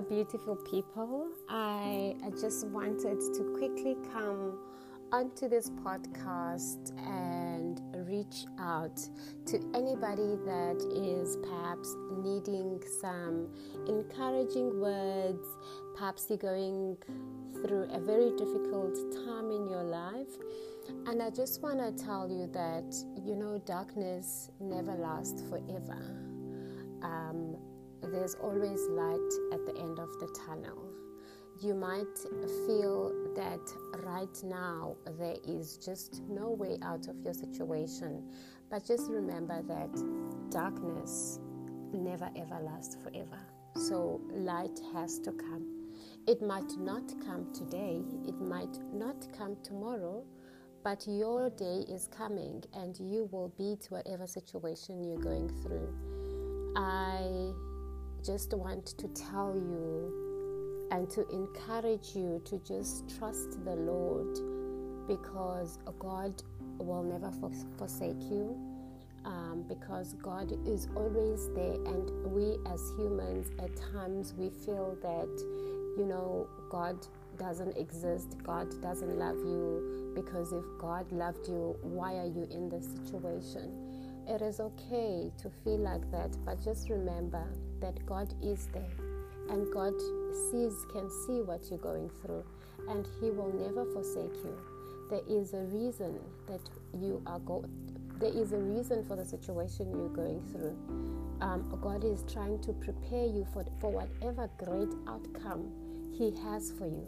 Beautiful people. I, I just wanted to quickly come onto this podcast and reach out to anybody that is perhaps needing some encouraging words. Perhaps you're going through a very difficult time in your life. And I just want to tell you that, you know, darkness never lasts forever. Um, there's always light at the end of the tunnel. You might feel that right now there is just no way out of your situation, but just remember that darkness never ever lasts forever. So light has to come. It might not come today, it might not come tomorrow, but your day is coming and you will beat whatever situation you're going through. I just want to tell you and to encourage you to just trust the Lord because God will never forsake you. Um, because God is always there, and we as humans at times we feel that you know God doesn't exist, God doesn't love you, because if God loved you, why are you in this situation? It is okay to feel like that, but just remember that God is there and God sees can see what you're going through and he will never forsake you. There is a reason that you are going there is a reason for the situation you're going through. Um, God is trying to prepare you for, for whatever great outcome He has for you.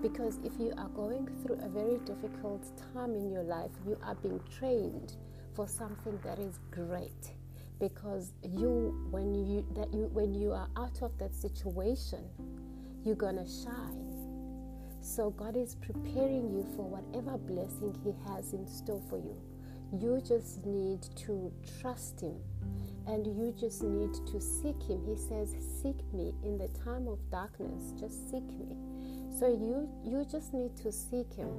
Because if you are going through a very difficult time in your life, you are being trained for something that is great. Because you when you that you when you are out of that situation you're gonna shine. So god is preparing you for whatever blessing he has in store for you. You just need to trust him and you just need to seek him. He says seek me in the time of darkness just seek me. So you you just need to seek him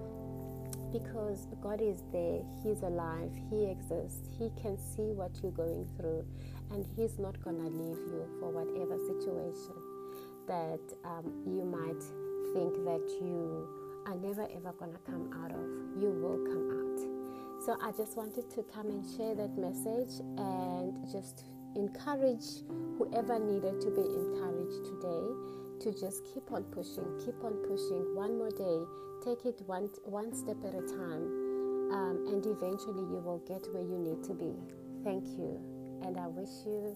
because God is there, He's alive, He exists, He can see what you're going through, and He's not going to leave you for whatever situation that um, you might think that you are never ever going to come out of. You will come out. So I just wanted to come and share that message and just encourage whoever needed to be encouraged today to just keep on pushing, keep on pushing one more day. Take it one, one step at a time, um, and eventually you will get where you need to be. Thank you, and I wish you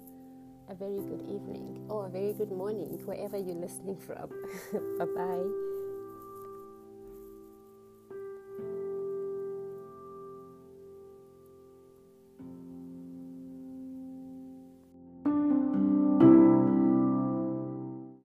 a very good evening or a very good morning, wherever you're listening from. bye bye.